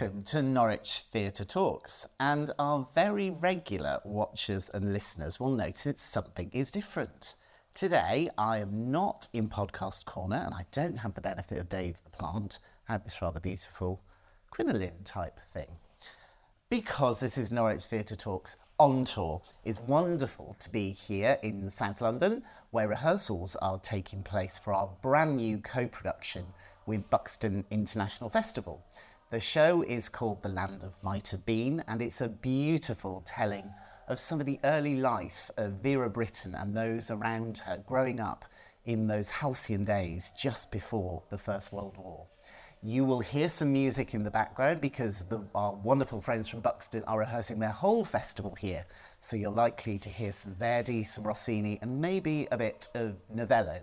Welcome to Norwich Theatre Talks, and our very regular watchers and listeners will notice something is different. Today, I am not in podcast corner, and I don't have the benefit of Dave the plant. I have this rather beautiful crinoline type thing. Because this is Norwich Theatre Talks on tour, it's wonderful to be here in South London, where rehearsals are taking place for our brand new co-production with Buxton International Festival. The show is called The Land of Might Have Been, and it's a beautiful telling of some of the early life of Vera Brittain and those around her growing up in those halcyon days just before the First World War. You will hear some music in the background because the, our wonderful friends from Buxton are rehearsing their whole festival here. So you're likely to hear some Verdi, some Rossini, and maybe a bit of Novello.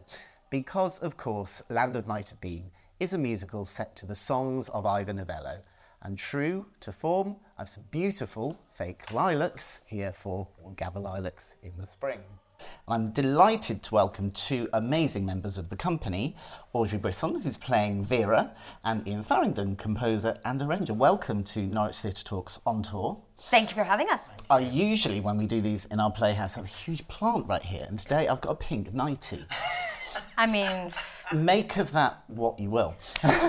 Because, of course, Land of Might Have Been is a musical set to the songs of Ivor Novello. And true to form, I have some beautiful fake lilacs here for We'll Lilacs in the Spring. I'm delighted to welcome two amazing members of the company, Audrey Brisson, who's playing Vera, and Iain Farrington, composer and arranger. Welcome to Norwich Theatre Talks on tour. Thank you for having us. I usually, when we do these in our playhouse, have a huge plant right here, and today I've got a pink nightie. I mean, Make of that what you will. now,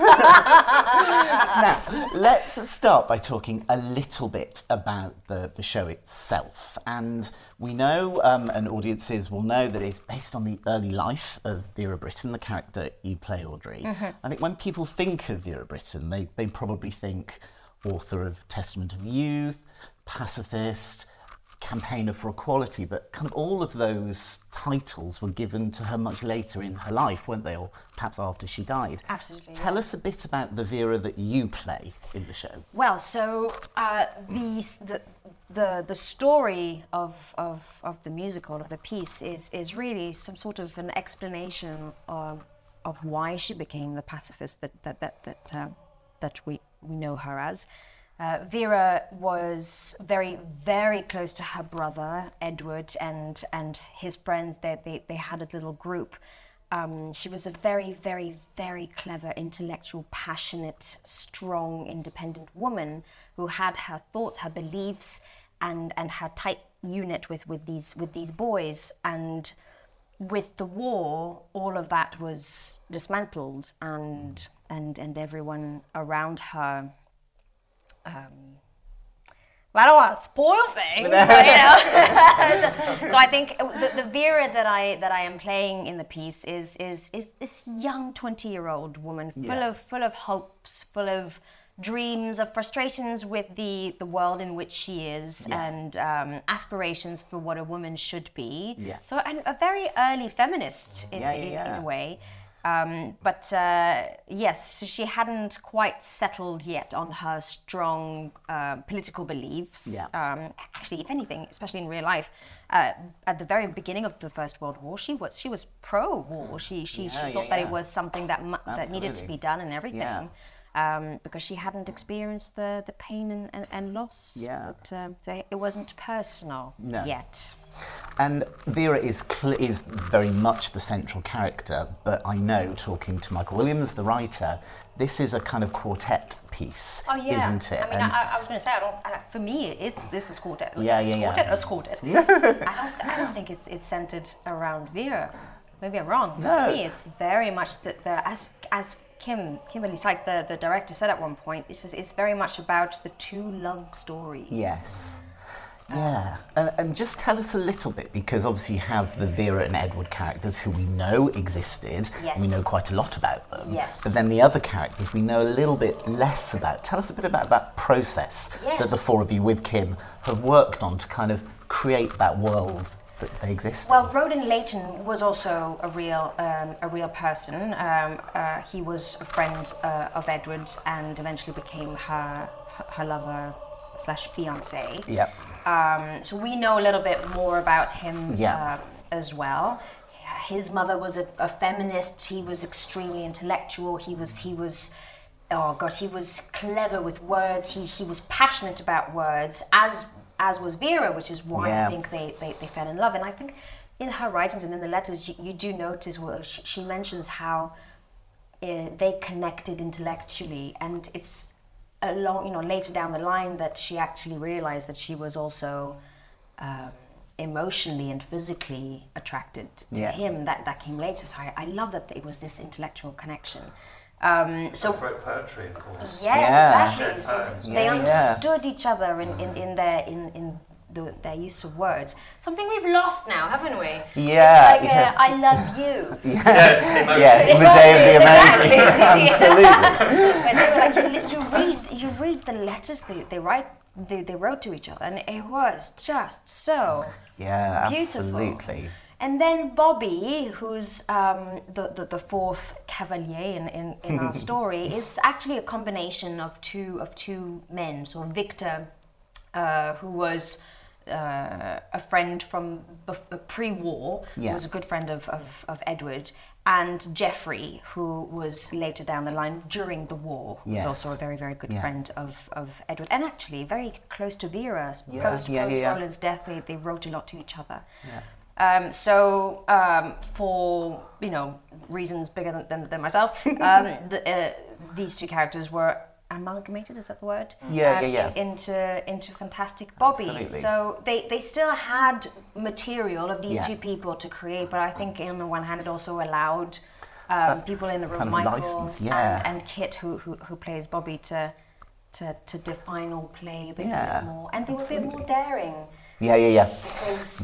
let's start by talking a little bit about the, the show itself. And we know, um, and audiences will know, that it's based on the early life of Vera Brittain, the character you play, Audrey. I think when people think of Vera Brittain, they, they probably think author of Testament of Youth, pacifist, campaigner for equality, but kind of all of those titles were given to her much later in her life, weren't they? Or perhaps after she died. Absolutely, Tell us a bit about the Vera that you play in the show. well, so uh, the, the the the story of, of of the musical of the piece is is really some sort of an explanation of of why she became the pacifist that that that that, uh, that we we know her as. Uh, Vera was very, very close to her brother Edward and and his friends. They they, they had a little group. Um, she was a very, very, very clever, intellectual, passionate, strong, independent woman who had her thoughts, her beliefs, and and her tight unit with with these with these boys. And with the war, all of that was dismantled, and and and everyone around her um, I don't want to spoil things, but, you know. so, so I think the, the Vera that I that I am playing in the piece is is is this young twenty year old woman full Yeah. of full of hopes, full of dreams, of frustrations with the the world in which she is, Yeah. and um, aspirations for what a woman should be. Yeah. So and a very early feminist in, in, in a way. Um, but uh, yes, so she hadn't quite settled yet on her strong uh, political beliefs. Yeah. Um, actually, if anything, especially in real life, uh, at the very beginning of the First World War, she was she was pro-war. She she, Yeah, she yeah, thought that yeah. it was something that mu- that needed to be done and everything. Yeah. Um, because she hadn't experienced the, the pain and, and, and loss. Yeah. But, um, so it wasn't personal No. yet. And Vera is cl- is very much the central character, but I know, talking to Michael Williams, the writer, this is a kind of quartet piece, Oh yeah, isn't it? I mean, I, I was going to say, I don't. I, for me, it's this is quartet. Yeah, yeah, yeah. Quartet or squartet. I don't. I don't think it's it's centered around Vera. Maybe I'm wrong. No. For me, it's very much the, the as as Kim Kimberly Sykes, the, the director, said at one point. This is it's very much about the two love stories. Yes. Yeah, and, and just tell us a little bit because obviously you have the Vera and Edward characters who we know existed. Yes. We know quite a lot about them. Yes. But then the other characters we know a little bit less about. Tell us a bit about that process that the four of you with Kim have worked on to kind of create that world that they exist. Well, Roland Leighton was also a real, um, a real person. Um, uh, he was a friend uh, of Edward and eventually became her, her lover slash fiance. Yep. Um, so we know a little bit more about him Yeah. uh, as well. His mother was a, a feminist. He was extremely intellectual. He was he was oh god he was clever with words. He he was passionate about words as as was Vera, which is why Yeah. I think they, they, they fell in love. And I think in her writings and in the letters you, you do notice well she, she mentions how uh, they connected intellectually and it's along, you know, later down the line that she actually realized that she was also um, emotionally and physically attracted to Yeah. him. That that came later. So I, I love that it was this intellectual connection. Um, so So wrote poetry, of course. Yes, Yeah. exactly. So they Yeah, yeah. understood each other in, in, in their in, in the, their use of words. Something we've lost now, haven't we? Yeah, It's like yeah. uh, I love you. Yes, emoji. Yeah, it's the day of the American. Exactly. Absolutely. But they were like, you, you read you read the letters they, they write they, they wrote to each other and it was just so Yeah, Beautiful. absolutely. And then Bobby, who's um, the, the, the fourth cavalier in, in, in our story, is actually a combination of two of two men. So Victor, uh, who was uh, a friend from bef- uh, pre-war, Yeah. was a good friend of, of, of Edward, and Geoffrey, who was later down the line during the war, who was also a very, very good Yeah. friend of, of Edward, and actually very close to Vera. Yeah, Post, yeah, post. Roland's death, they, they wrote a lot to each other. Um, so um, for you know reasons bigger than, than, than myself, um, the, uh, these two characters were amalgamated. Is that the word? Yeah, Um, yeah, yeah. into into Fantastic Bobby. Absolutely. So they they still had material of these Yeah. two people to create, but I think on the one hand it also allowed. Um, people in the room, kind of Michael license, yeah. and, and Kit, who, who who plays Bobby, to to, to define or play a bit, Yeah, bit more, and they were a bit more daring Yeah, yeah, yeah.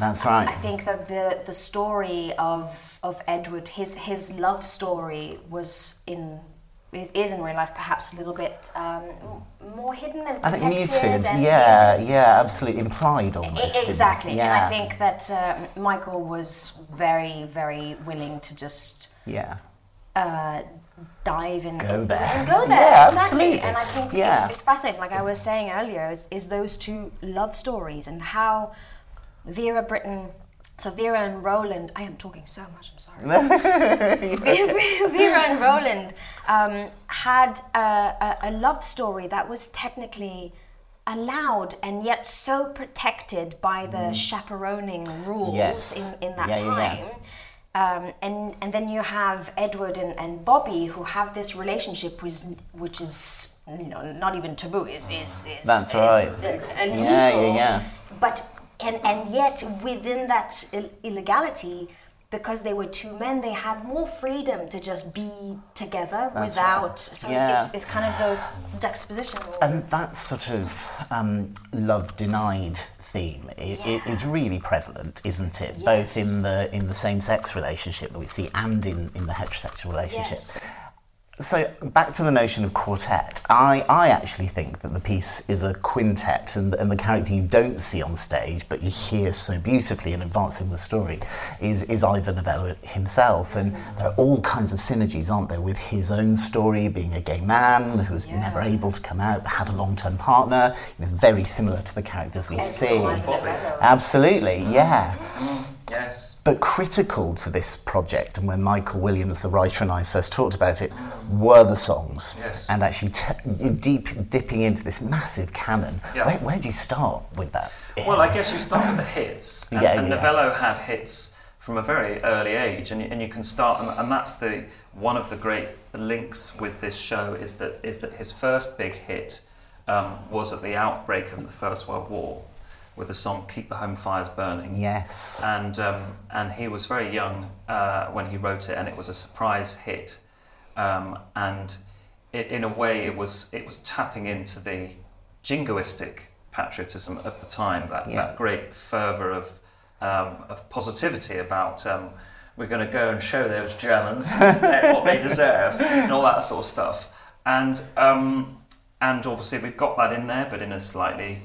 That's right. I think that the the story of of Edward, his his love story was in is, is in real life perhaps a little bit um, more hidden and I think muted. Yeah, muted. yeah, absolutely implied almost. didn't exactly, Yeah. and I think that uh, Michael was very, very willing to just Yeah. uh, dive in Go there. and go there. Yeah, exactly. absolutely. And I think Yeah. it's, it's fascinating. Like I was saying earlier, is, is those two love stories and how Vera Brittain. So Vera and Roland. I am talking so much. I'm sorry. Vera and Roland um, had a, a, a love story that was technically allowed and yet so protected by the chaperoning rules Mm. Yes. in, in that yeah, time. yeah. Um, and and then you have Edward and, and Bobby who have this relationship which, which is you know not even taboo is is, is That's is, right. uh, illegal. Yeah, yeah, yeah. But and and yet within that Ill- illegality, because they were two men, they had more freedom to just be together That's without. right. So Yeah. it's, it's, kind of those juxtaposition. And that sort of um, love denied theme i- i- is really prevalent, isn't it? Both in the in the same sex relationship that we see and in, in the heterosexual relationship. Yes. So back to the notion of quartet. I, I actually think that the piece is a quintet and, and the character you don't see on stage but you hear so beautifully in advancing the story is, is Ivor Novello himself and there are all kinds of synergies, aren't there, with his own story being a gay man who was never able to come out, had a long-term partner, you know, very similar to the characters we see. Absolutely, yeah. Yes. But critical to this project, and when Michael Williams, the writer, and I first talked about it, were the songs. Yes. And actually t- deep dipping into this massive canon. Yeah. Where, where do you start with that? Well, I guess you start with the hits. And, Yeah, and yeah. Novello had hits from a very early age, and, you- and you can start, and, and that's the one of the great links with this show is that is that his first big hit um, was at the outbreak of the First World War, with the song "Keep the Home Fires Burning." Yes. and um, and he was very young uh, when he wrote it, and it was a surprise hit, um, and it, in a way it was it was tapping into the jingoistic patriotism of the time, that, Yeah. that great fervour of um, of positivity about. Um, we're going to go and show those Germans what they deserve, and all that sort of stuff. And um, and obviously we've got that in there, but in a slightly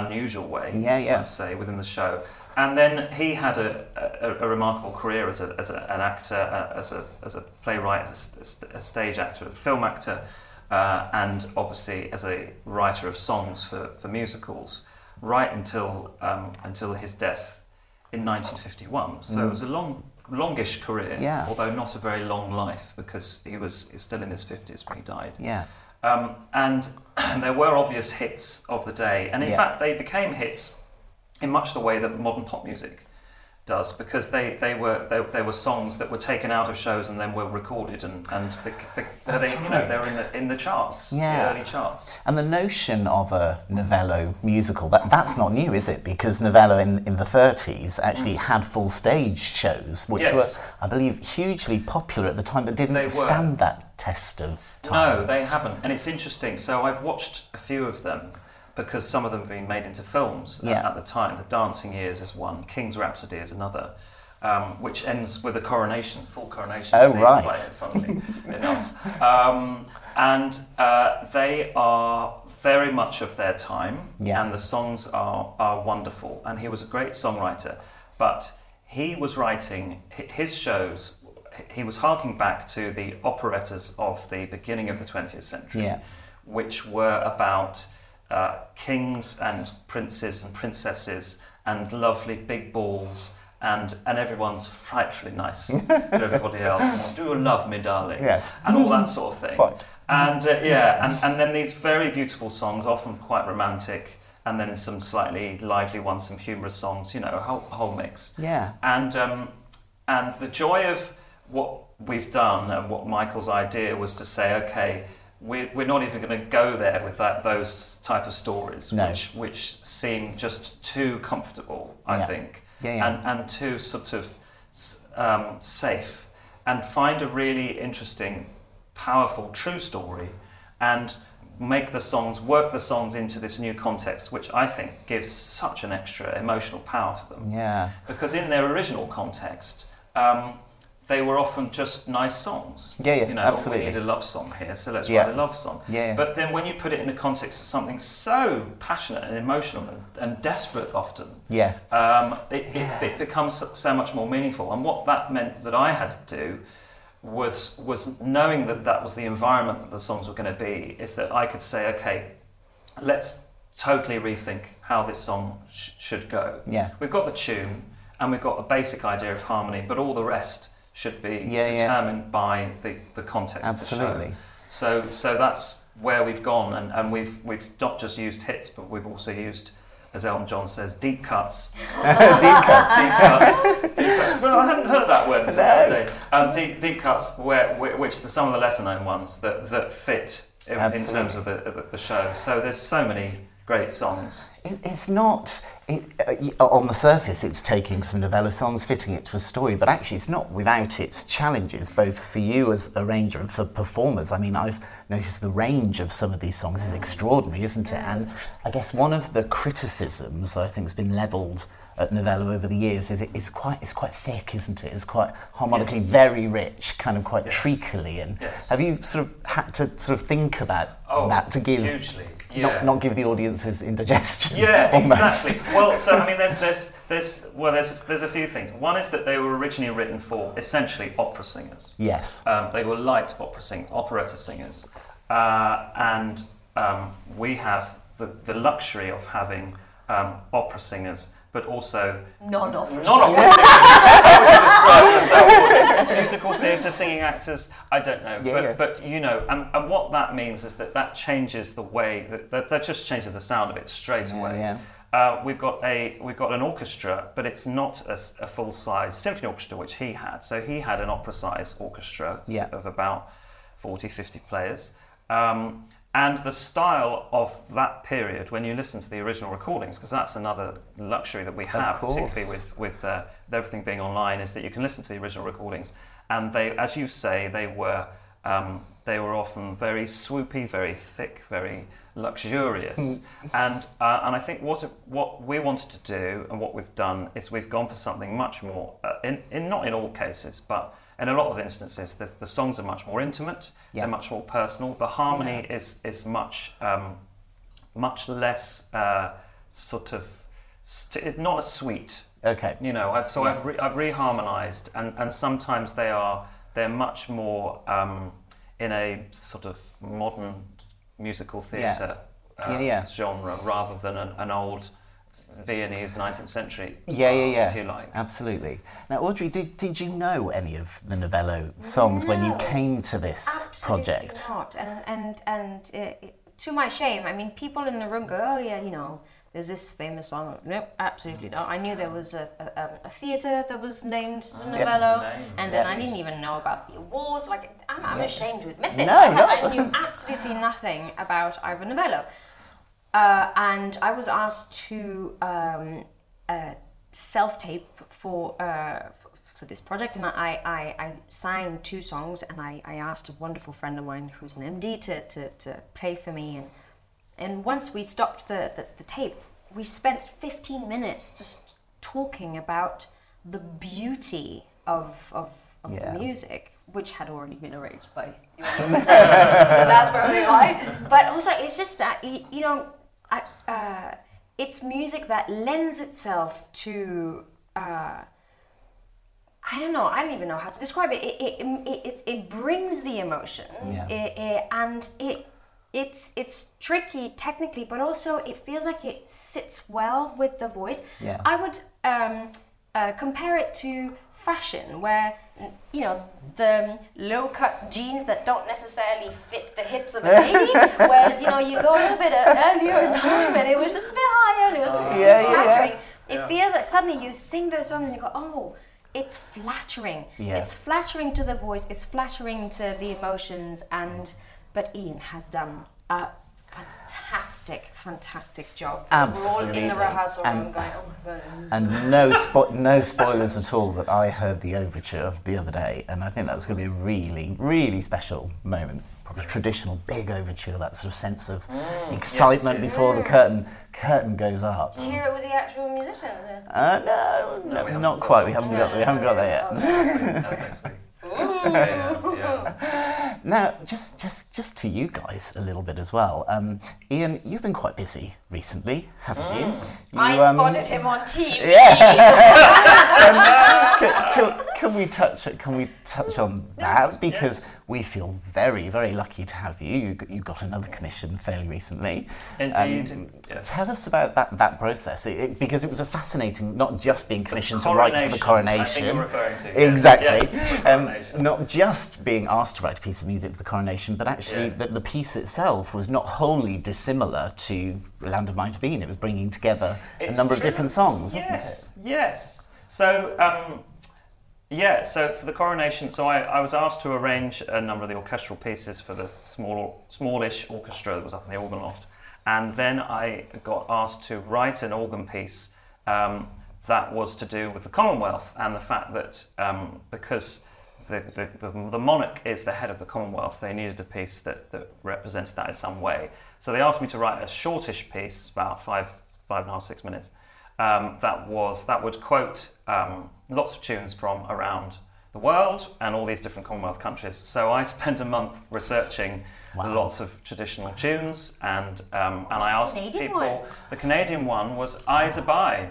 unusual way. Yeah, yeah. Let's say within the show. And then he had a, a, a remarkable career as, a, as a, an actor, uh, as, a, as a playwright, as a, a stage actor, a film actor, uh, and obviously as a writer of songs for, for musicals, right until um, until his death in 1951. So it was a long, longish career, Mm. Yeah. although not a very long life because he was still in his 50s when he died. yeah. Um, and there were obvious hits of the day, and in Yeah. fact, they became hits in much the way that modern pop music does because they, they were they, they were songs that were taken out of shows and then were recorded and and bec- That's they, you right. know they're in the in the charts Yeah. the early charts And the notion of a novello musical, that, that's not new, is it? Because novello in, in the 30s actually mm. had full stage shows, which Yes. were, I believe, hugely popular at the time, but didn't stand that test of time. No, they haven't, and it's interesting. So I've watched a few of them because some of them have been made into films at- Yeah. at, the time. The Dancing Years is one, King's Rhapsody is another, um, which ends with a coronation, full coronation Oh, scene right. play, funnily enough. Um, and uh, they are very much of their time, Yeah. and the songs are, are wonderful. And he was a great songwriter, but he was writing his shows. He was harking back to the operettas of the beginning of the 20th century, Yeah. which were about uh, kings and princes and princesses and lovely big balls. And, and everyone's frightfully nice to everybody else. Do you love me, darling? Yes. And all that sort of thing. Quite. And uh, yeah, and, and then these very beautiful songs, often quite romantic, and then some slightly lively ones, some humorous songs, you know, a whole, whole mix. Yeah. And um, and the joy of what we've done and what Michael's idea was to say, okay, we're, we're not even going to go there with that those type of stories, No. which which seem just too comfortable, I Yeah. think, Yeah, yeah. and and too sort of um, safe, and find a really interesting, powerful, true story, and make the songs work the songs into this new context, which I think gives such an extra emotional power to them Yeah. because in their original context, um, they were often just nice songs. Yeah, yeah, you know, absolutely. we need a love song here, so let's Yeah. write a love song. Yeah, yeah. But then when you put it in the context of something so passionate and emotional and, and desperate, often, Yeah. um, it, Yeah. it, it becomes so- much more meaningful. And what that meant that I had to do was was knowing that that was the environment that the songs were going to be. Is that I could say, okay, let's totally rethink how this song sh- should go. Yeah. We've got the tune and we've got a basic idea of harmony, but all the rest should be Yeah, yeah. determined by the, the context Absolutely. of the show. So so that's where we've gone and, and we've we've not just used hits, but we've also used as Elton John says, deep cuts. Deep cuts. deep cuts. Deep cuts. Well, I hadn't heard that word until No. other day. Um, deep, deep cuts, where, whi- which are some of the lesser known ones that, that fit in, in terms of the, of the- the show. So there's so many great songs. It, it's not it, uh, on the surface. It's taking some Novello songs, fitting it to a story, but actually, it's not without its challenges, both for you as arranger and for performers. I mean, I've noticed the range of some of these songs is extraordinary, isn't it? And I guess one of the criticisms that I think has been levelled at Novello over the years is it, it's quite it's quite thick, isn't it? It's quite harmonically Yes. very rich, kind of quite Yes. treacly. And Yes. have you sort of had to sort of think about Oh, that to give hugely. Yeah. not, not give the audiences indigestion. Yeah, exactly. Well, so I mean, there's there's there's well, there's there's a few things. One is that they were originally written for essentially opera singers. Yes. Um, they were light opera sing operetta singers, uh, and um, we have the, the luxury of having um, opera singers, but also Non-opera. non-opera singers. How would you describe yourself? Musical theatre singing actors? I don't know, Yeah, but yeah. but you know, and, and what that means is that that changes the way that that, that just changes the sound of it straight Yeah, away. yeah. Uh, we've got a we've got an orchestra, but it's not a full size symphony orchestra, which he had. So he had an opera size orchestra Yeah. of about 40, 50 players. Um, and the style of that period, when you listen to the original recordings, because that's another luxury that we have, particularly with with, uh, with everything being online, is that you can listen to the original recordings, and they, as you say, they were um, they were often very swoopy, very thick, very luxurious, and uh, and I think what what we wanted to do and what we've done is we've gone for something much more uh, in, in not in all cases, but in a lot of instances, the, the songs are much more intimate. Yeah. They're much more personal. The harmony is is much um, much less uh, sort of st- it's not as sweet. Okay. You know, I've, so I've re- I've reharmonized, and and sometimes they are they're much more um, in a sort of modern musical theatre Yeah, uh, yeah. genre rather than an, an old Viennese 19th century. Yeah, yeah, style, yeah. If you like. Absolutely. Now, Audrey, did, did you know any of the Novello songs when you came to this Absolutely project? not. And and and uh, to my shame, I mean, people in the room go, "Oh yeah, you know, there's this famous song. Nope, absolutely not. I knew there was a, a, um, a theatre that was named Ah, Novello, the name. and then Yeah. I didn't even know about the awards. Like, I'm, I'm ashamed to admit this. No, I, no. I knew absolutely nothing about Ivor Novello. Uh, and I was asked to um, uh, self-tape for uh, for this project, and I, I, I sang two songs, and I, I asked a wonderful friend of mine who's an MD to, to, to play for me, and and once we stopped the, the, the tape, we spent 15 minutes just talking about the beauty of, of, of Yeah. the music, which had already been arranged by so that's probably why. But also, it's just that, you know, I, uh, it's music that lends itself to. Uh, I don't know. I don't even know how to describe it. It it, it, it, it brings the emotions, Yeah. it, it, and it it's it's tricky technically, but also it feels like it sits well with the voice. Yeah. I would um, uh, compare it to fashion, where you know the low cut jeans that don't necessarily fit the hips of a lady, whereas you know you go a little bit earlier in time and it was just a bit higher and it was just Yeah, yeah, yeah. flattering. It feels like suddenly you sing those songs and you go, oh, it's flattering. Yeah. It's flattering to the voice. It's flattering to the emotions. And but Iain has done a fantastic, fantastic job. We're all in Absolutely. the rehearsal room And- going, oh my god. And no spo- no spoilers at all. But I heard the overture the other day, and I think that's going to be a really, really special moment. Probably traditional big overture, that sort of sense of excitement it is. before the curtain curtain goes up. Do you hear it with the actual musicians? Uh, no, we no, haven't got quite. We haven't one. got we haven't got there yet. That's next week. Yeah, yeah, yeah. Now, just just just to you guys a little bit as well. Um, Iain, you've been quite busy recently, haven't you? you I um, spotted him on TV. can, can, can we touch can we touch on that because we feel very very lucky to have you. You got, you got another commission fairly recently. Indeed. Um, yes. Tell us about that that process it, it- because it was a fascinating, not just being commissioned to write for the Coronation, I think you're referring to, yes. Exactly. Yes, the um, not just being asked to write a piece of music for the coronation, but actually Yeah. the, the piece itself was not wholly dissimilar to Land of Might Have Been. It was bringing together It's a number of different songs, wasn't yes, Yes. So, um, yeah, so for the coronation, so I, I was asked to arrange a number of the orchestral pieces for the small, smallish orchestra that was up in the organ loft. And then I got asked to write an organ piece um, that was to do with the Commonwealth and the fact that um, because the, the, the, the monarch is the head of the Commonwealth, they needed a piece that, that represented that in some way. So they asked me to write a shortish piece, about five, five and a half, six minutes, um, that was that would quote um, lots of tunes from around the world and all these different Commonwealth countries. So I spent a month researching Wow. lots of traditional tunes, and um, and I asked Canadian people. one? The Canadian one was "I'se the B'y."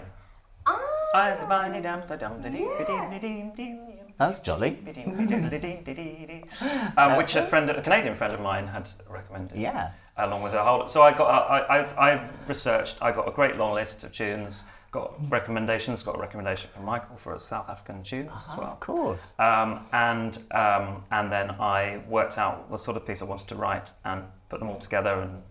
Ah, I'se the B'y, dum da dum da dee, ba dee, dee, dee, That's jolly. um, which a friend, a Canadian friend of mine, had recommended. Yeah. Along with a whole, so I got, I, I, I researched. I got a great long list of tunes. Got recommendations. Got a recommendation from Michael for a South African tunes as well. Of course. Um, and um, and then I worked out the sort of piece I wanted to write and put them all together and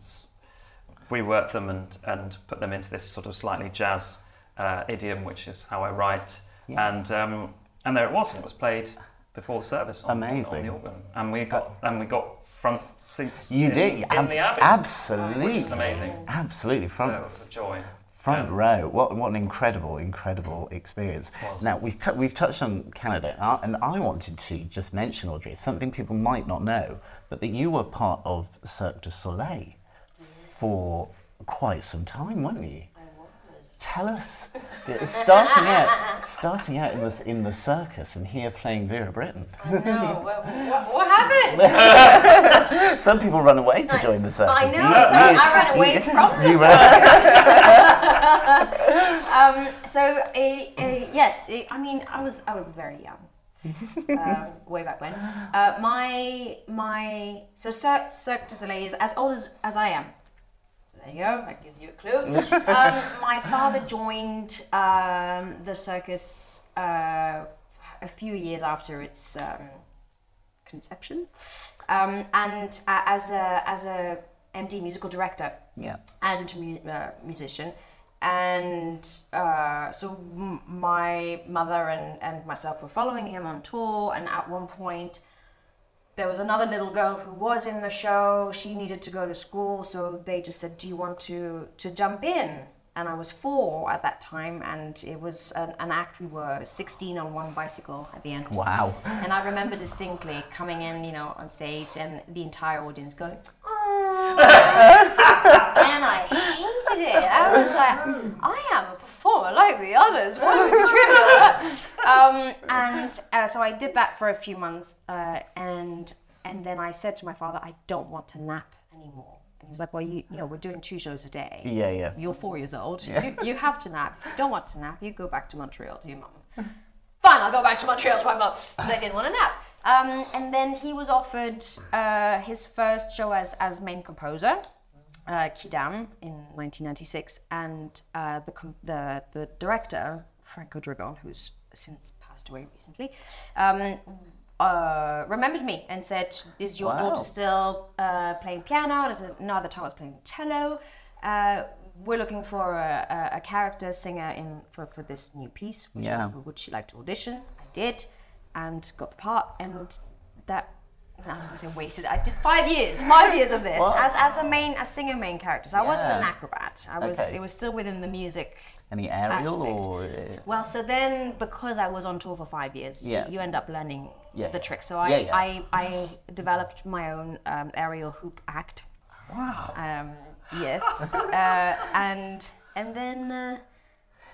reworked them and, and put them into this sort of slightly jazz uh, idiom, which is how I write. Yeah. And um, and there it was. It was played before the service. On, Amazing. On the organ, and we got and we got front seats. You in, did. in ab- the Abbey, Absolutely. which was amazing. Absolutely. So Front, it was a joy. front Yeah. row. What, what an incredible, incredible experience. Now, we've, t- we've touched on Canada, uh, and I wanted to just mention, Audrey, something people might not know, but that you were part of Cirque du Soleil for quite some time, weren't you? Tell us, starting out, starting out in the in the circus and here playing Vera Brittain. no, what, what, what happened? Some people run away to join the circus. I know, You- so I, you- I ran away from you this. ran- um, so, uh, uh, yes, uh, I mean, I was I was very young, um, way back when. Uh, my my so Cir- Cirque du Soleil is as old as, as I am. There you go. That gives you a clue. um, my father joined um, the circus uh, a few years after its um, conception, um, and uh, as a as a MD musical director Yeah. and mu- uh, musician. and uh, so m- my mother and, and myself were following him on tour and at one point there was another little girl who was in the show she needed to go to school so they just said do you want to to jump in and i was four at that time and it was an, an act we were 16 on one bicycle at the end Wow. and I remember distinctly coming in, you know, on stage and the entire audience going, "Oh," and I hated it. I was like, I am a performer like the others. Why would you treat me like that? Um, and uh, so I did that for a few months, uh, and and then I said to my father, I don't want to nap anymore. And he was like, Well, you, you know, we're doing two shows a day. Yeah, yeah. You're four years old. You, you have to nap. If you don't want to nap, you go back to Montreal to your mum. Fine, I'll go back to Montreal to my mum. I didn't want to nap. Um, and then he was offered uh, his first show as, as main composer, uh, Quidam, in 1996. And uh, the, com- the, the director, Franco Dragone, who's since passed away recently, um, uh, remembered me and said, Is your Wow. daughter still uh, playing piano? And I said, No, the time I was playing cello. Uh, we're looking for a, a, a character singer in for, for this new piece. Would, Yeah. you, would she like to audition? I did, and got the part. And that I was gonna say wasted. I did five years, five years of this as, as a main, as singer main character. So I wasn't an acrobat. I was. Okay. It was still within the music. Any aerial Aspect. or uh, Well, so then because I was on tour for five years, you- Yeah. you, end up learning Yeah. the tricks. So I, Yeah, yeah. I, I developed my own um, aerial hoop act. wow? Um, yes, uh, and and then uh,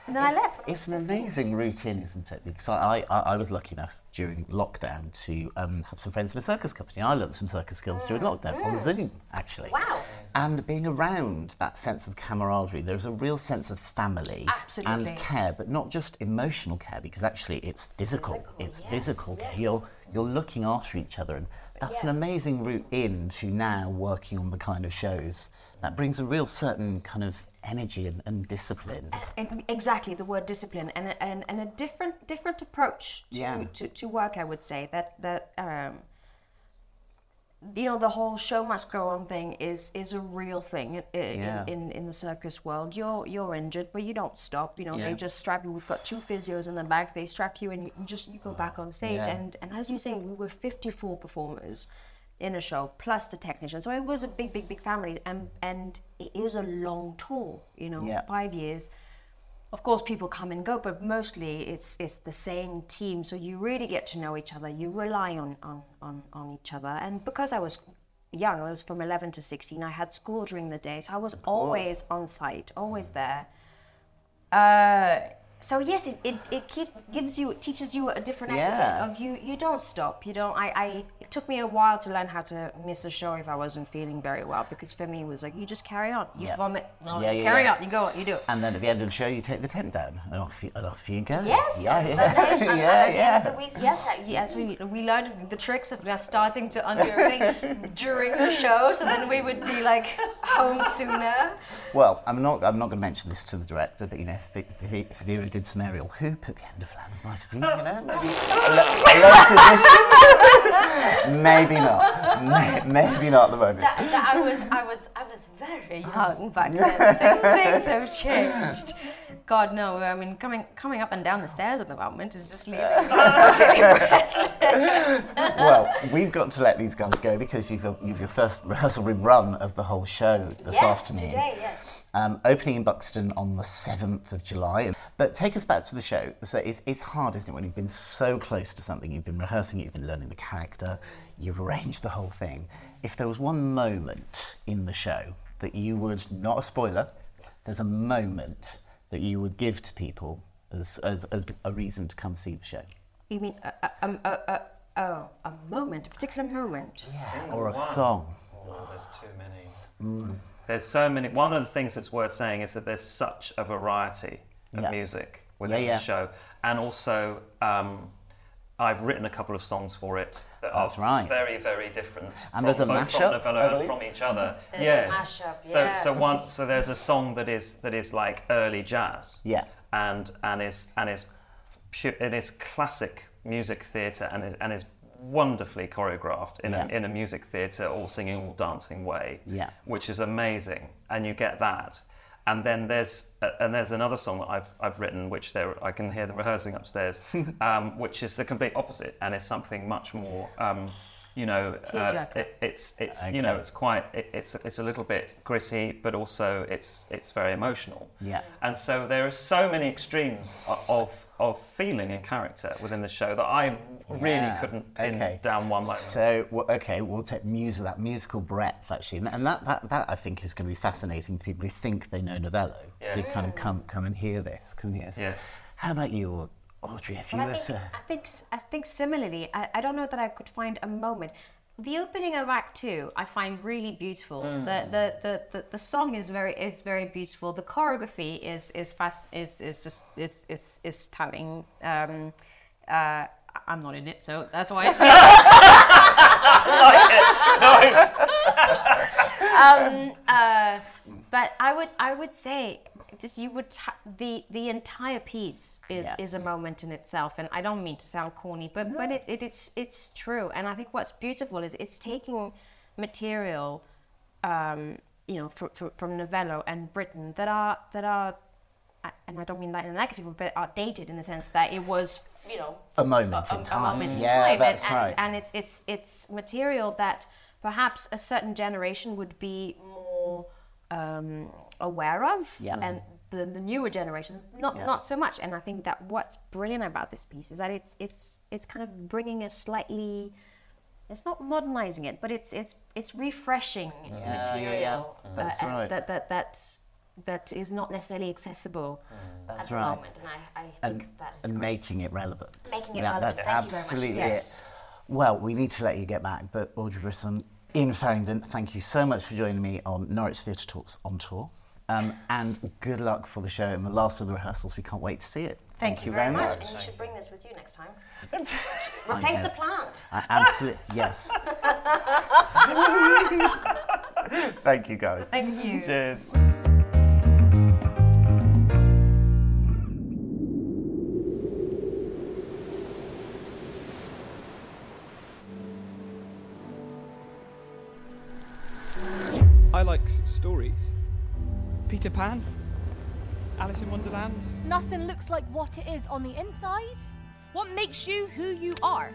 and then I left. It's an 16. amazing routine, isn't it? Because I, I, I was lucky enough during lockdown to um, have some friends in a circus company. I learned some circus skills during lockdown on Zoom, actually. Wow. And being around that sense of camaraderie, there's a real sense of family Absolutely. and care, but not just emotional care, because actually it's physical. Physical, it's yes, physical. yes. You're you're looking after each other, and that's an amazing route into now working on the kind of shows that brings a real certain kind of energy and, and discipline. Exactly the word discipline and a, and, and a different different approach to, Yeah. to, to work I would say. That that um, you know the whole show must go on thing is is a real thing in, in, Yeah. in, in the circus world. You're you're injured but you don't stop. You know Yeah. they just strap you. We've got two physios in the back. They strap you and you just you go back on stage. And and as you say we were 54 performers in a show plus the technician. So it was a big big big family and and it is a long tour you know Yeah. five years. Of course people come and go but mostly it's it's the same team. So you really get to know each other. You rely on on on, on each other. And because i was young i was from 11 to 16 i had school during the day. So i was always on site always there. Uh, so yes it, it, it keep, gives you it teaches you a different Yeah. aspect of you you don't stop you don't I, I it took me a while to learn how to miss a show if i wasn't feeling very well because for me it was like you just carry on you Yeah. vomit no, Yeah, you carry on you go on you do it And then at the end of the show, you take the tent down, and off you, and off you go. Yes, yeah, yes, yeah, yeah, at the end of yeah. yes, yeah. So we, we learned the tricks of just starting to undo everything during the show, so then we would be like home sooner. Well, I'm not. I'm not going to mention this to the director, but you know, Vera did some aerial hoop at the end of Land of Might Have Been, you know, maybe a, le- a learned addition. maybe not. May, maybe not at the moment. That, that I was, I was, I was very young back then. Things- Things have changed. God no. I mean, coming coming up and down the stairs at the moment is just leaving. me well, we've got to let these guys go because you've you've your first rehearsal room run of the whole show this yes, afternoon. today, yes. Um, opening in Buxton on the 7th of July. But take us back to the show. So it's, it's hard, isn't it, when you've been so close to something, you've been rehearsing it, you've been learning the character, you've arranged the whole thing. If there was one moment in the show that you would, not a spoiler, there's a moment that you would give to people as, as, as a reason to come see the show. You mean a, a, a, a, a, a, a moment, a particular moment? Or a song. Oh, there's too many. There's so many. One of the things that's worth saying is that there's such a variety of Yeah. music within Yeah, yeah. the show, and also um, I've written a couple of songs for it that That's are right. very, very different. And from, there's a both mashup, from Novello and from each other. There's a yes. mashup, So, so one, so there's a song that is that is like early jazz. Yeah. And and is and is pure, it is classic music theatre and is and is wonderfully choreographed in Yeah. a in a music theatre, all singing, all dancing way Yeah. which is amazing, and you get that. And then there's uh, and there's another song that I've I've written, which there I can hear them rehearsing upstairs, um, which is the complete opposite, and is something much more. Um, you know, uh, it, it's it's you know it's quite it, it's it's a little bit gritty, but also it's it's very emotional. Yeah. And so there are so many extremes of of feeling and character within the show that I really Yeah, couldn't pin okay. down one moment. So, well, okay, we'll take music, that musical breadth actually, and- and that, that, that I think is going to be fascinating for people who think they know Novello. To kind of come come and hear this, come hear. this. Yes. How about you, Audrey? If you Well, I were think, to, I think s- I think similarly. I, I don't know that I could find a moment. The opening of Act Two, I find really beautiful. Mm. The, the, the, the, the song is very is very beautiful. The choreography is is fast is is just is is, is stunning. Um, uh, I'm not in it, so that's why. It's um, uh, but I would I would say just you would ha- the the entire piece is Yeah. is a moment in itself, and I don't mean to sound corny, but but it, it it's it's true, and I think what's beautiful is it's taking material, um, you know, from from, from Novello and Brittain that are that are. And I don't mean that in a negative, way, but are dated in the sense that it was, you know, a moment in time. a moment in yeah, time. that's and, right. and, and it's it's it's material that perhaps a certain generation would be more um, aware of, Yeah. and the, the newer generations not not so much. And I think that what's brilliant about this piece is that it's it's it's kind of bringing a slightly it's not modernizing it, but it's it's it's refreshing material. That's uh, and right. That that that that is not necessarily accessible That's at the right. moment, and I, I think and, that is and great. making it relevant. Making it That- relevant. That's Thank you very much. absolutely Yes. it. Well, we need to let you get back, but Audrey Brisson, Iain Farrington, thank you so much for joining me on Norwich Theatre Talks on tour. Um, and good luck for the show and the last of the rehearsals. We can't wait to see it. Thank, you very much. And you should bring this with you next time. Replace the plant. I absolutely, yes. Thank you, guys. Thank you. Cheers. Stories. Peter Pan, Alice in Wonderland. Nothing looks like what it is on the inside. What makes you who you are?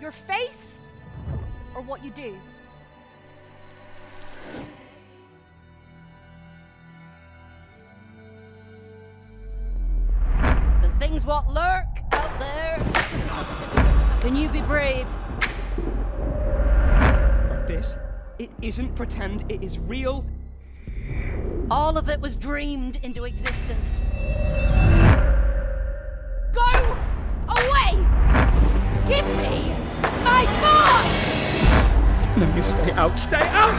Your face or what you do? There's things what lurk out there. Can you be brave? This, it isn't pretend, it is real. All of it was dreamed into existence. Go away! Give me my boy! No, you stay out, stay out!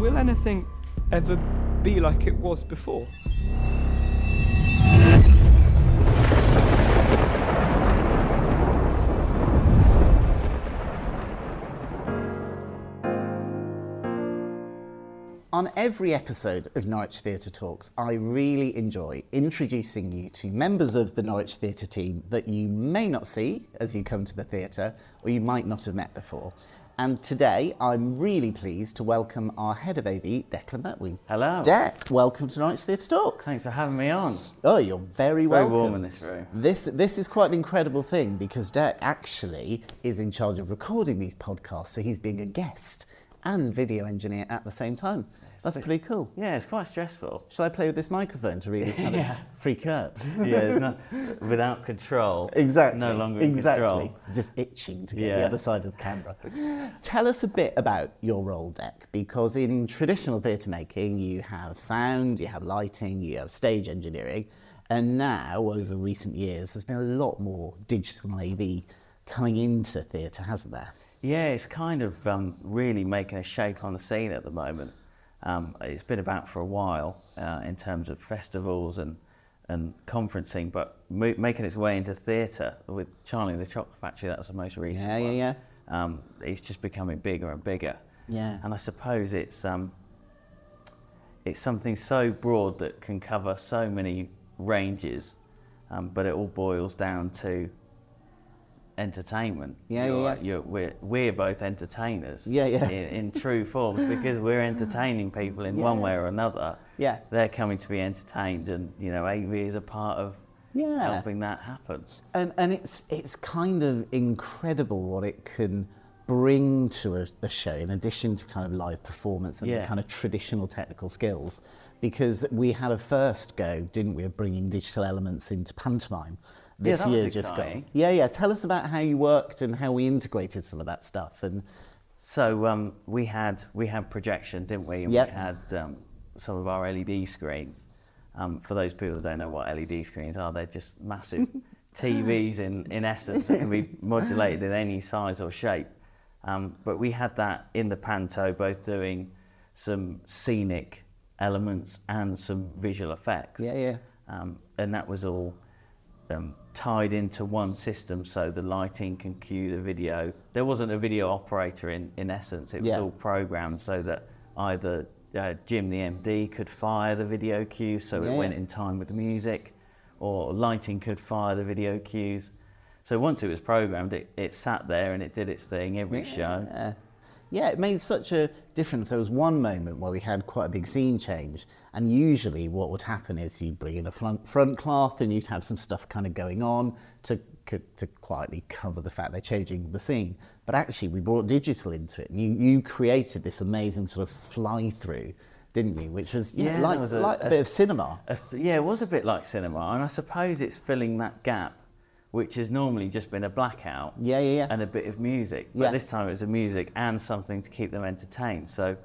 Will anything ever be like it was before? On every episode of Norwich Theatre Talks, I really enjoy introducing you to members of the Norwich Theatre team that you may not see as you come to the theatre or you might not have met before. And today I'm really pleased to welcome our head of AV, Declan Matwij. Hello. Dec, welcome to Norwich Theatre Talks. Thanks for having me on. Oh, you're very Very welcome. warm in this room. This this is quite an incredible thing because Dec actually is in charge of recording these podcasts, so he's being a guest and video engineer at the same time. That's pretty cool. Yeah, it's quite stressful. Shall I play with this microphone to really kind of freak out? Yeah, without control. Exactly. No longer in exactly. control. Just itching to get the other side of the camera. Tell us a bit about your role, Dec, because in traditional theatre making, you have sound, you have lighting, you have stage engineering, and now over recent years, there's been a lot more digital AV coming into theatre, hasn't there? Yeah, it's kind of um, really making a shape on the scene at the moment. Um, it's been about for a while uh, in terms of festivals and and conferencing, but mo- making its way into theatre with Charlie and the Chocolate Factory. That was the most recent. Yeah, yeah, one. yeah. Um, it's just becoming bigger and bigger. Yeah. And I suppose it's um, it's something so broad that can cover so many ranges, um, but it all boils down to entertainment. Yeah, You're- yeah. You're, we're, we're both entertainers. Yeah, yeah. In, in true form, because we're entertaining people in one way or another. Yeah. They're coming to be entertained, and you know, AV is a part of Yeah. helping that happen. And, and it's, it's kind of incredible what it can bring to a, a show in addition to kind of live performance and Yeah. the kind of traditional technical skills. Because we had a first go, didn't we, of bringing digital elements into pantomime Yeah, this was year just gone. Yeah, yeah. Tell us about how you worked and how we integrated some of that stuff. And So um, we had we had projection, didn't we? And Yep. We had um, some of our LED screens. Um, for those people who don't know what LED screens are, they're just massive TVs in, in essence that can be modulated in any size or shape. Um, but we had that in the panto, both doing some scenic elements and some visual effects. Yeah, yeah. Um, and that was all um, tied into one system so the lighting can cue the video. There wasn't a video operator in, in essence, it was Yeah. all programmed so that either uh, Jim the MD could fire the video cues so Yeah, it went in time with the music, or lighting could fire the video cues. So once it was programmed, it, it sat there and it did its thing every show. Yeah. Yeah, it made such a difference. There was one moment where we had quite a big scene change, and usually what would happen is you'd bring in a front, front cloth and you'd have some stuff kind of going on to, to quietly cover the fact they're changing the scene. But actually, we brought digital into it, and you, you created this amazing sort of fly through, didn't you? Which was, you know, Yeah, like, was a- like a, a- bit of cinema. A yeah, it was a bit like cinema, and I suppose it's filling that gap, which has normally just been a blackout Yeah, yeah, yeah. and a bit of music. But Yeah. this time it was a music and something to keep them entertained. So,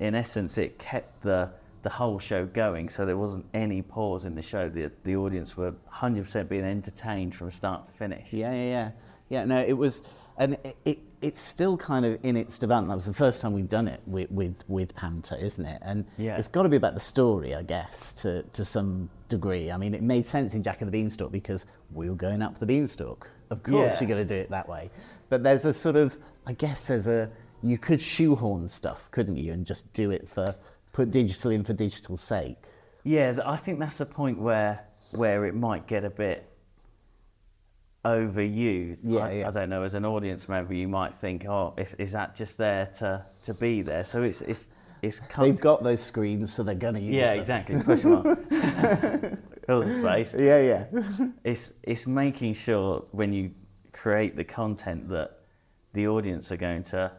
in essence, it kept the the whole show going. So there wasn't any pause in the show. The the audience were 100% being entertained from start to finish. Yeah, yeah, yeah. Yeah, no, it was, and it, it, it's still kind of in its development. That was the first time we've done it with, with, with panto, isn't it? And Yeah. it's got to be about the story, I guess, to, to some degree. I mean, it made sense in Jack of the Beanstalk because we were going up the beanstalk. Of course, Yeah. you're going to do it that way. But there's a sort of, I guess, there's a, you could shoehorn stuff, couldn't you, and just do it for, put digital in for digital's sake. Yeah, I think that's the point where where it might get a bit overused. Yeah, I, yeah. I don't know. As an audience member, you might think, "Oh, if, is that just there to, to be there?" So it's it's it's They've got those screens, so they're going to use yeah, them. exactly. Push them up, fill the space. Yeah, yeah. It's it's making sure when you create the content that the audience are going to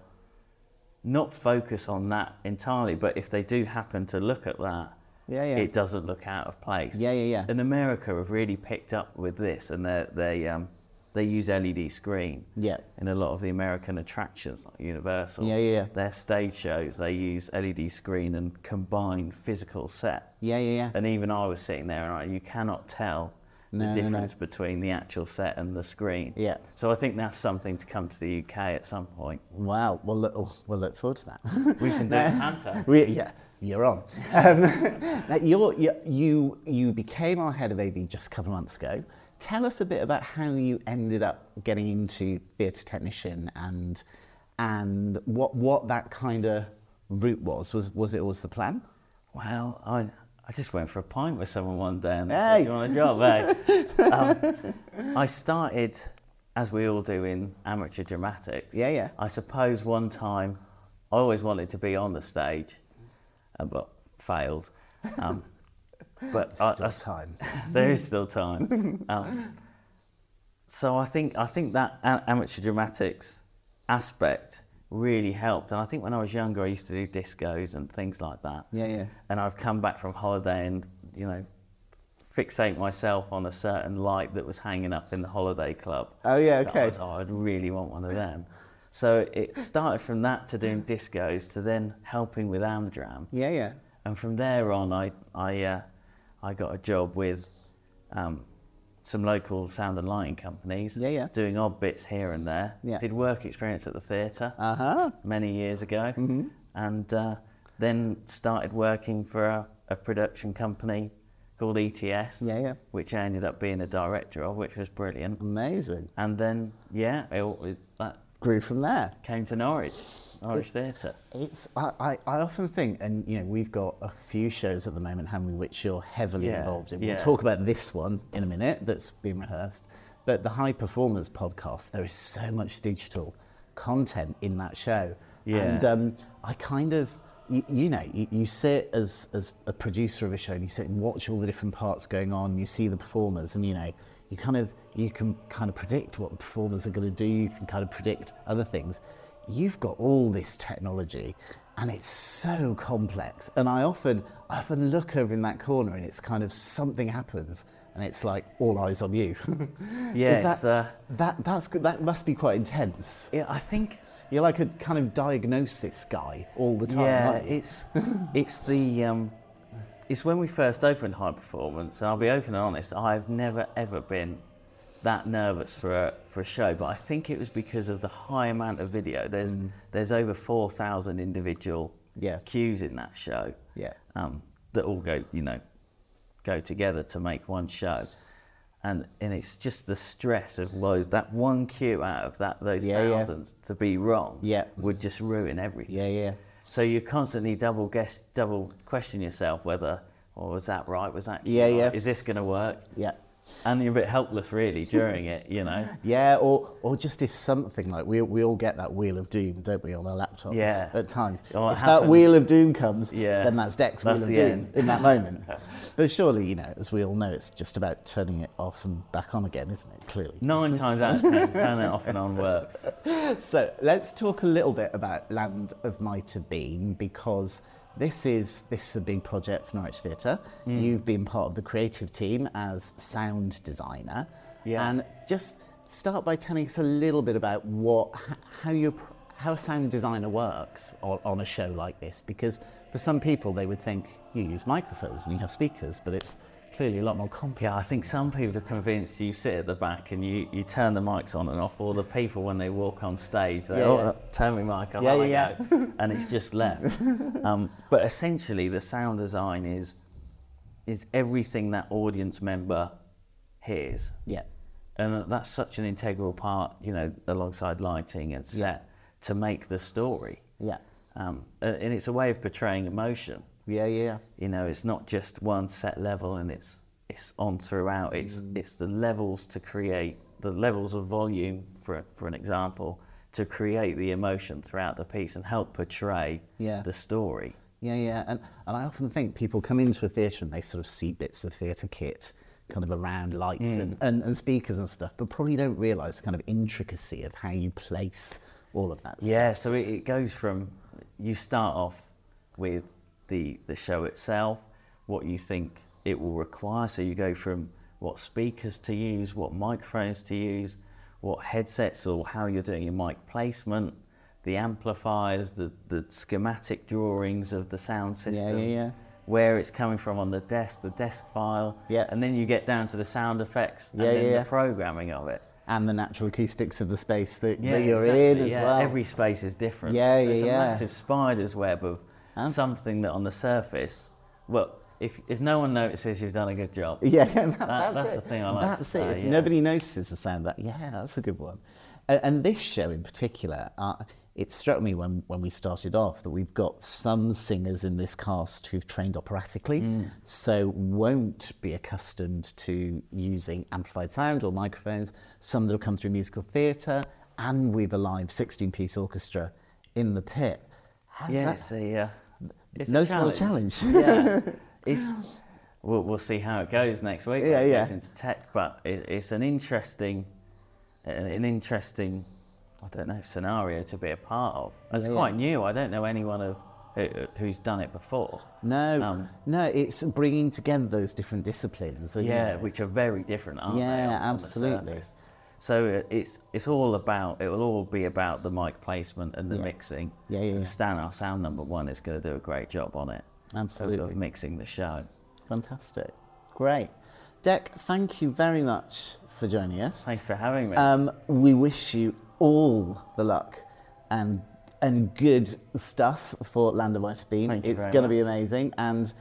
not focus on that entirely, but if they do happen to look at that, Yeah, yeah. it doesn't look out of place. Yeah, yeah, yeah. And America have really picked up with this, and they they um, they use LED screen. Yeah. In a lot of the American attractions, like Universal. Yeah, yeah, yeah. Their stage shows, they use LED screen and combined physical set. Yeah, yeah, yeah. And even I was sitting there, and I, you cannot tell No, no, the no. difference between the actual set and the screen. Yeah. So I think that's something to come to the UK at some point. Wow, we'll look, we'll look forward to that. We can do No. a We, yeah, you're on. Um, you're, you, you, you became our head of AV just a couple of months ago. Tell us a bit about how you ended up getting into theatre technician and, and what, what that kind of route was. Was, was it always the plan? Well, I, I just went for a pint with someone one day and they Hey. said, Do you want a job? Hey. um, I started, as we all do in amateur dramatics. Yeah, yeah. I suppose one time I always wanted to be on the stage, uh, but failed. Um, but I, Still I, time. there is still time. Um, so I think I think that a- amateur dramatics aspect really helped. And I think when I was younger, I used to do discos and things like that. Yeah, yeah. And I've come back from holiday and you know fixate myself on a certain light that was hanging up in the holiday club. Oh, yeah, That I okay. was, oh, I'd really want one of them. So it started from that to doing discos to then helping with Amdram. Yeah, yeah. And from there on, I I uh, I got a job with um, some local sound and lighting companies. Yeah, yeah. Doing odd bits here and there. Yeah. Did work experience at the theatre Uh huh. many years ago, Mm-hmm. and uh, then started working for a, a production company called ETS. Yeah, yeah. Which I ended up being a director of, which was brilliant. Amazing. And then yeah, it, it, that Grew from there. came to Norwich, Norwich Theatre. It's I, I, I often think, and you know, we've got a few shows at the moment, haven't we, which you're heavily Yeah, involved in. We'll talk about this one in a minute that's been rehearsed. But the High Performance podcast, there is so much digital content in that show. Yeah. And um, I kind of, you, you know, you, you sit as, as a producer of a show and you sit and watch all the different parts going on, you see the performers, and you know, you kind of, you can kind of predict what the performers are going to do, you can kind of predict other things. You've got all this technology and it's so complex. And I often, I often look over in that corner and it's kind of something happens and it's like all eyes on you. yes, that, uh, that, that's, that must be quite intense. Yeah, I think You're like a kind of diagnosis guy all the time. Yeah, it's it's the um, it's when we first opened High Performance, and I'll be open and honest. I've never ever been that nervous for a for a show, but I think it was because of the high amount of video. There's there's over four thousand individual Mm. Yeah. cues in that show. Yeah. um, that all go you know go together to make one show. And, and it's just the stress of loads, that one cue out of that those Yeah, yeah. thousands to be wrong Yeah. would just ruin everything. yeah, yeah. So you constantly double guess, double question yourself whether, well, was that right? Was that Yeah, right? yeah. Is this going to work? Yeah. And you're a bit helpless, really, during it. You know. Yeah, or, or just if something like we, we all get that wheel of doom, don't we, on our laptops Yeah. at times. Oh, if that wheel of doom comes, Yeah. then that's Dec's That's wheel of doom end. in that moment. but surely, you know, as we all know, it's just about turning it off and back on again, isn't it? Clearly. Nine times out of ten, turn it off and on works. So let's talk a little bit about Land of Might Have Been because this is this is a big project for Norwich Theatre. Mm. You've been part of the creative team as sound designer, Yeah. and just start by telling us a little bit about what how you how a sound designer works on, on a show like this because for some people they would think you use microphones and you have speakers but it's clearly a lot more Yeah, I think some people are convinced you sit at the back and you, you turn the mics on and off, or the people when they walk on stage, they Yeah, oh, yeah. turn my mic on, Yeah, have yeah, and it's just left. um, but essentially, the sound design is is everything that audience member hears. yeah and that's such an integral part, you know, alongside lighting and set Yeah. to make the story. yeah Um, and it's a way of portraying emotion. Yeah yeah You know, it's not just one set level and it's it's on throughout. It's Mm. it's the levels to create the levels of volume, for for an example, to create the emotion throughout the piece and help portray Yeah. the story. Yeah, yeah, and, and I often think people come into a theatre and they sort of see bits of theatre kit kind of around lights Mm. and, and, and speakers and stuff, but probably don't realise the kind of intricacy of how you place all of that Yeah, so it, it goes from you start off with the the show itself, what you think it will require. So you go from what speakers to use, what microphones to use, what headsets or how you're doing your mic placement, the amplifiers, the, the schematic drawings of the sound system. yeah, yeah. Where it's coming from on the desk, the desk file, Yeah. and then you get down to the sound effects and Yeah, then yeah, yeah. the programming of it. And the natural acoustics of the space that, Yeah, that you're exactly, in as yeah. well. Every space is different. Yeah, so yeah, it's yeah. a massive spider's web of Abs- something that on the surface, well, if, if no one notices, you've done a good job. Yeah, that, that's, that's the thing I like to That's say, it. If yeah. nobody notices the sound, that yeah, that's a good one. And, and this show in particular, uh, it struck me when, when we started off that we've got some singers in this cast who've trained operatically, Mm. so won't be accustomed to using amplified sound or microphones. Some that have come through musical theatre, and we've a live 16-piece orchestra in the pit. How's Yeah, that- it's a, uh, it's a no small challenge. yeah, it's, we'll, we'll see how it goes next week. Yeah, it yeah. goes into tech, but it, it's an interesting, an, interesting, I don't know, scenario to be a part of. It's Yeah, yeah. quite new. I don't know anyone of, who, who's done it before. No, Um, no, it's bringing together those different disciplines. Yeah, know. which are very different, aren't they? Yeah, on- on the absolutely. surface? So it's it's all about it will all be about the mic placement and the Yeah. mixing. Yeah, yeah, yeah. Stan, our sound number one, is going to do a great job on it. Absolutely. Of mixing the show. Fantastic. Great. Dec, thank you very much for joining us. Thanks for having me. Um, we wish you all the luck and and good stuff for Land of Might Have Been. Thank you it's going to be amazing. And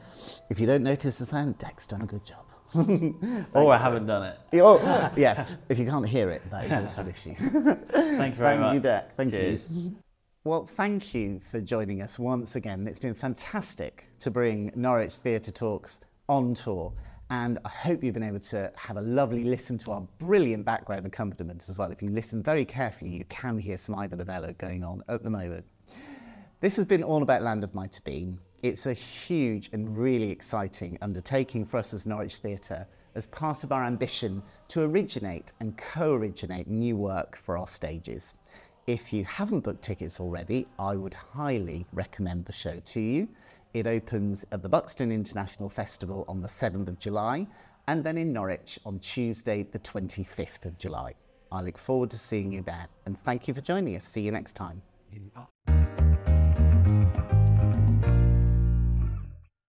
if you don't notice the sound, Dec's done a good job. oh, I haven't done it. oh, yeah. If you can't hear it, that is also an issue. Thank you very Thank much. you, Dec. Thank you. Well, thank you for joining us once again. It's been fantastic to bring Norwich Theatre Talks on tour. And I hope you've been able to have a lovely listen to our brilliant background accompaniment as well. If you listen very carefully, you can hear some Ivor Novello going on at the moment. This has been all about Land of Might Have Been. It's a huge and really exciting undertaking for us as Norwich Theatre as part of our ambition to originate and co originate new work for our stages. If you haven't booked tickets already, I would highly recommend the show to you. It opens at the Buxton International Festival on the 7th of July and then in Norwich on Tuesday, the 25th of July. I look forward to seeing you there and thank you for joining us. See you next time.